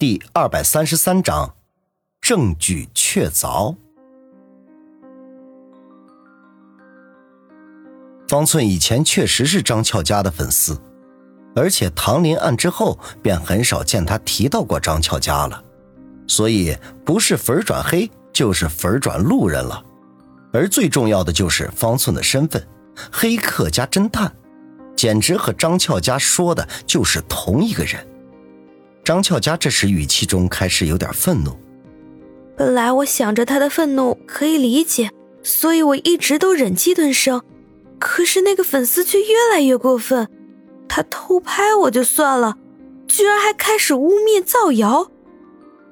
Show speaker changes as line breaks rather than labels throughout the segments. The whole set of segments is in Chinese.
第二百三十三章，证据确凿。方寸以前确实是张俏家的粉丝，而且唐林案之后便很少见他提到过张俏家了，所以不是粉转黑就是粉转路人了。而最重要的就是方寸的身份——黑客加侦探，简直和张俏家说的就是同一个人。张俏佳这时语气中开始有点愤怒。
本来我想着他的愤怒可以理解，所以我一直都忍气吞声。可是那个粉丝却越来越过分，他偷拍我就算了，居然还开始污蔑造谣。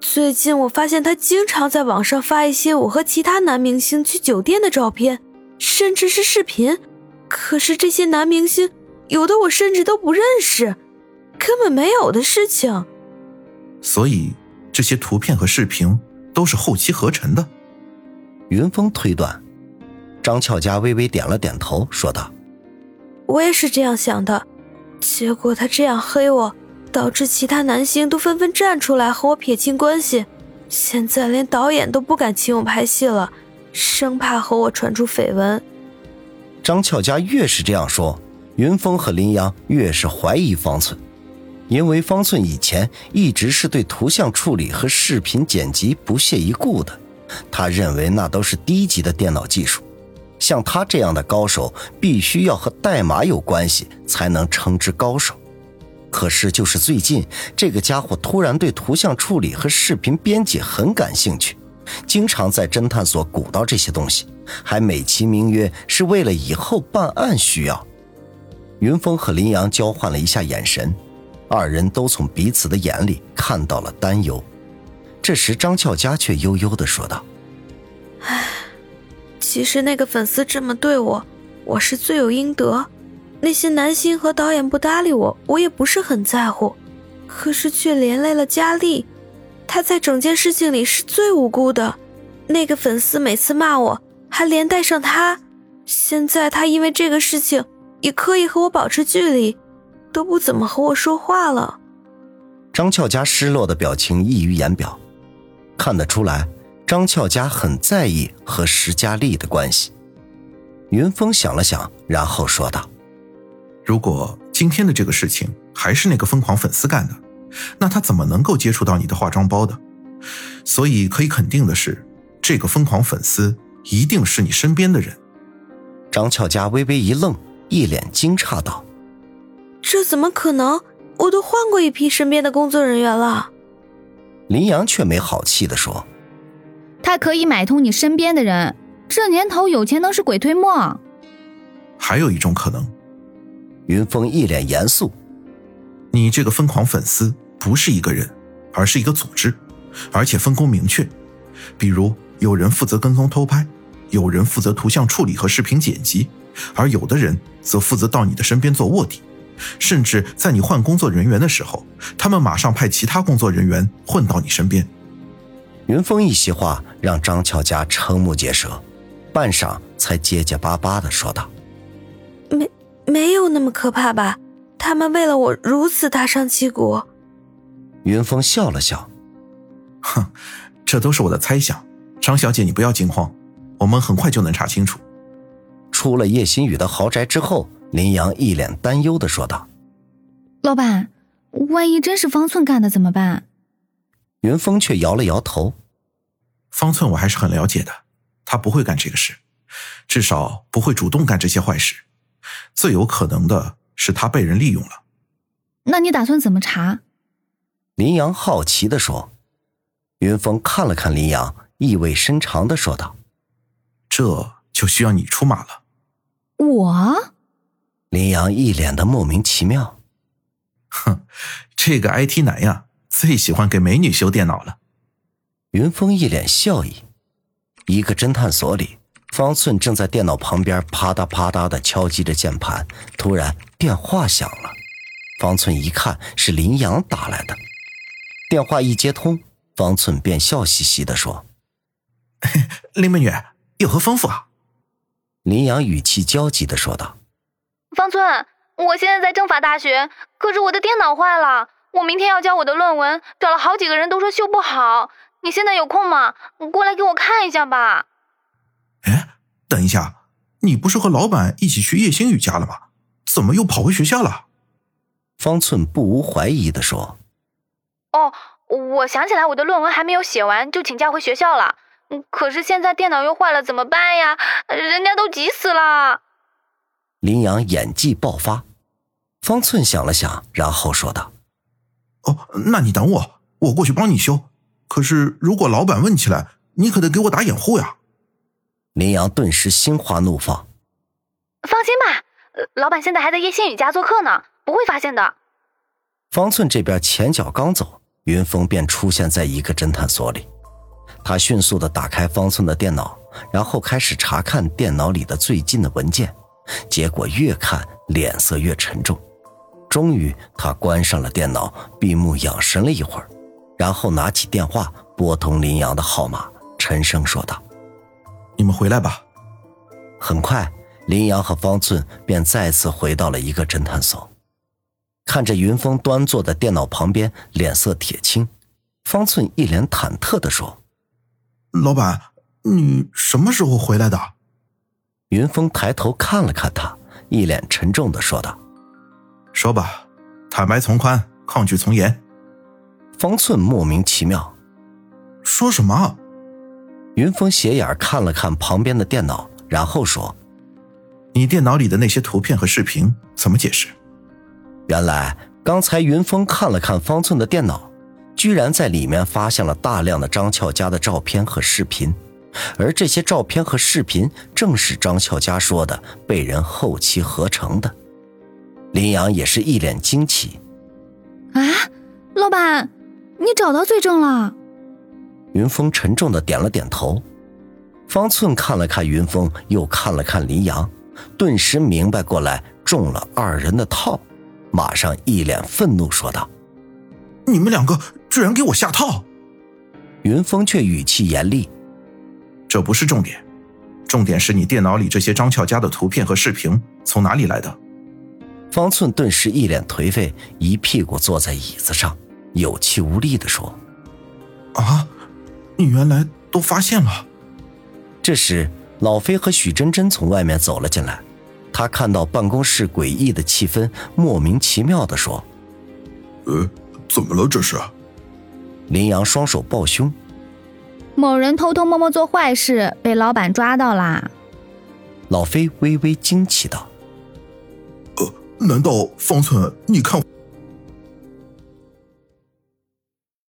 最近我发现他经常在网上发一些我和其他男明星去酒店的照片，甚至是视频。可是这些男明星有的我甚至都不认识，根本没有的事情。
所以，这些图片和视频都是后期合成的。
云峰推断，张俏佳微微点了点头，说道：“
我也是这样想的。结果他这样黑我，导致其他男星都纷纷站出来和我撇清关系。现在连导演都不敢请我拍戏了，生怕和我传出绯闻。”
张俏佳越是这样说，云峰和林阳越是怀疑方寸。因为方寸以前一直是对图像处理和视频剪辑不屑一顾的，他认为那都是低级的电脑技术，像他这样的高手必须要和代码有关系才能称之高手。可是就是最近，这个家伙突然对图像处理和视频编辑很感兴趣，经常在侦探所鼓捣这些东西，还美其名曰是为了以后办案需要。云峰和林阳交换了一下眼神。二人都从彼此的眼里看到了担忧。这时，张俏佳却悠悠的说道：“
唉，其实那个粉丝这么对我，我是罪有应得。那些男星和导演不搭理我，我也不是很在乎。可是却连累了佳丽，她在整件事情里是最无辜的。那个粉丝每次骂我，还连带上他。现在他因为这个事情，也刻意和我保持距离。”都不怎么和我说话了。
张俏佳失落的表情溢于言表，看得出来，张俏佳很在意和石佳丽的关系。云峰想了想，然后说道：“
如果今天的这个事情还是那个疯狂粉丝干的，那他怎么能够接触到你的化妆包的？所以可以肯定的是，这个疯狂粉丝一定是你身边的人。”
张俏佳微微一愣，一脸惊诧道。
这怎么可能？我都换过一批身边的工作人员了。
林阳却没好气的说：“
他可以买通你身边的人，这年头有钱能使鬼推磨。”
还有一种可能，
云峰一脸严肃：“
你这个疯狂粉丝不是一个人，而是一个组织，而且分工明确。比如有人负责跟踪偷拍，有人负责图像处理和视频剪辑，而有的人则负责到你的身边做卧底。”甚至在你换工作人员的时候，他们马上派其他工作人员混到你身边。
云峰一席话让张巧佳瞠目结舌，半晌才结结巴巴的说道：“
没没有那么可怕吧？他们为了我如此大张旗鼓。”
云峰笑了笑：“
哼，这都是我的猜想。张小姐，你不要惊慌，我们很快就能查清楚。”
出了叶新宇的豪宅之后。林阳一脸担忧的说道：“
老板，万一真是方寸干的怎么办？”
云峰却摇了摇头：“
方寸我还是很了解的，他不会干这个事，至少不会主动干这些坏事。最有可能的是他被人利用了。”
那你打算怎么查？
林阳好奇的说。云峰看了看林阳，意味深长的说道：“
这就需要你出马了。”
我。
林阳一脸的莫名其妙，
哼，这个 IT 男呀，最喜欢给美女修电脑了。
云峰一脸笑意。一个侦探所里，方寸正在电脑旁边啪嗒啪嗒的敲击着键盘，突然电话响了。方寸一看是林阳打来的，电话一接通，方寸便笑嘻嘻的说：“
林美女有何吩咐啊？”
林阳语气焦急的说道。
方寸，我现在在政法大学，可是我的电脑坏了，
我明天要交我的论文，找了好几个人都说修不好。你现在有空吗？你过来给我看一下吧。
哎，等一下，你不是和老板一起去叶星宇家了吗？怎么又跑回学校了？
方寸不无怀疑的说：“
哦，我想起来我的论文还没有写完，就请假回学校了。可是现在电脑又坏了，怎么办呀？人家都急死了。”
林阳演技爆发。方寸想了想，然后说道：“
哦，那你等我，我过去帮你修。可是如果老板问起来，你可得给我打掩护呀。”
林阳顿时心花怒放：“
放心吧，老板现在还在叶新宇家做客呢，不会发现的。”
方寸这边前脚刚走，云峰便出现在一个侦探所里。他迅速的打开方寸的电脑，然后开始查看电脑里的最近的文件，结果越看脸色越沉重。终于，他关上了电脑，闭目养神了一会儿，然后拿起电话拨通林阳的号码，沉声说道：“
你们回来吧。”
很快，林阳和方寸便再次回到了一个侦探所。看着云峰端坐在电脑旁边，脸色铁青，方寸一脸忐忑地说：“
老板，你什么时候回来的？”
云峰抬头看了看他，一脸沉重的说道。
说吧，坦白从宽，抗拒从严。
方寸莫名其妙，
说什么？
云峰斜眼看了看旁边的电脑，然后说：“
你电脑里的那些图片和视频怎么解释？”
原来刚才云峰看了看方寸的电脑，居然在里面发现了大量的张俏佳的照片和视频，而这些照片和视频正是张俏佳说的被人后期合成的。林阳也是一脸惊奇，
啊，老板，你找到罪证了？
云峰沉重的点了点头。方寸看了看云峰，又看了看林阳，顿时明白过来中了二人的套，马上一脸愤怒说道：“
你们两个居然给我下套！”
云峰却语气严厉：“
这不是重点，重点是你电脑里这些张俏佳的图片和视频从哪里来的？”
方寸顿时一脸颓废，一屁股坐在椅子上，有气无力地说：“
啊，你原来都发现了。”
这时，老飞和许真真从外面走了进来。他看到办公室诡异的气氛，莫名其妙地说：“
呃，怎么了？这是？”
林阳双手抱胸：“
某人偷偷摸摸做坏事，被老板抓到啦。”
老飞微微惊奇道。
难道方寸，你看？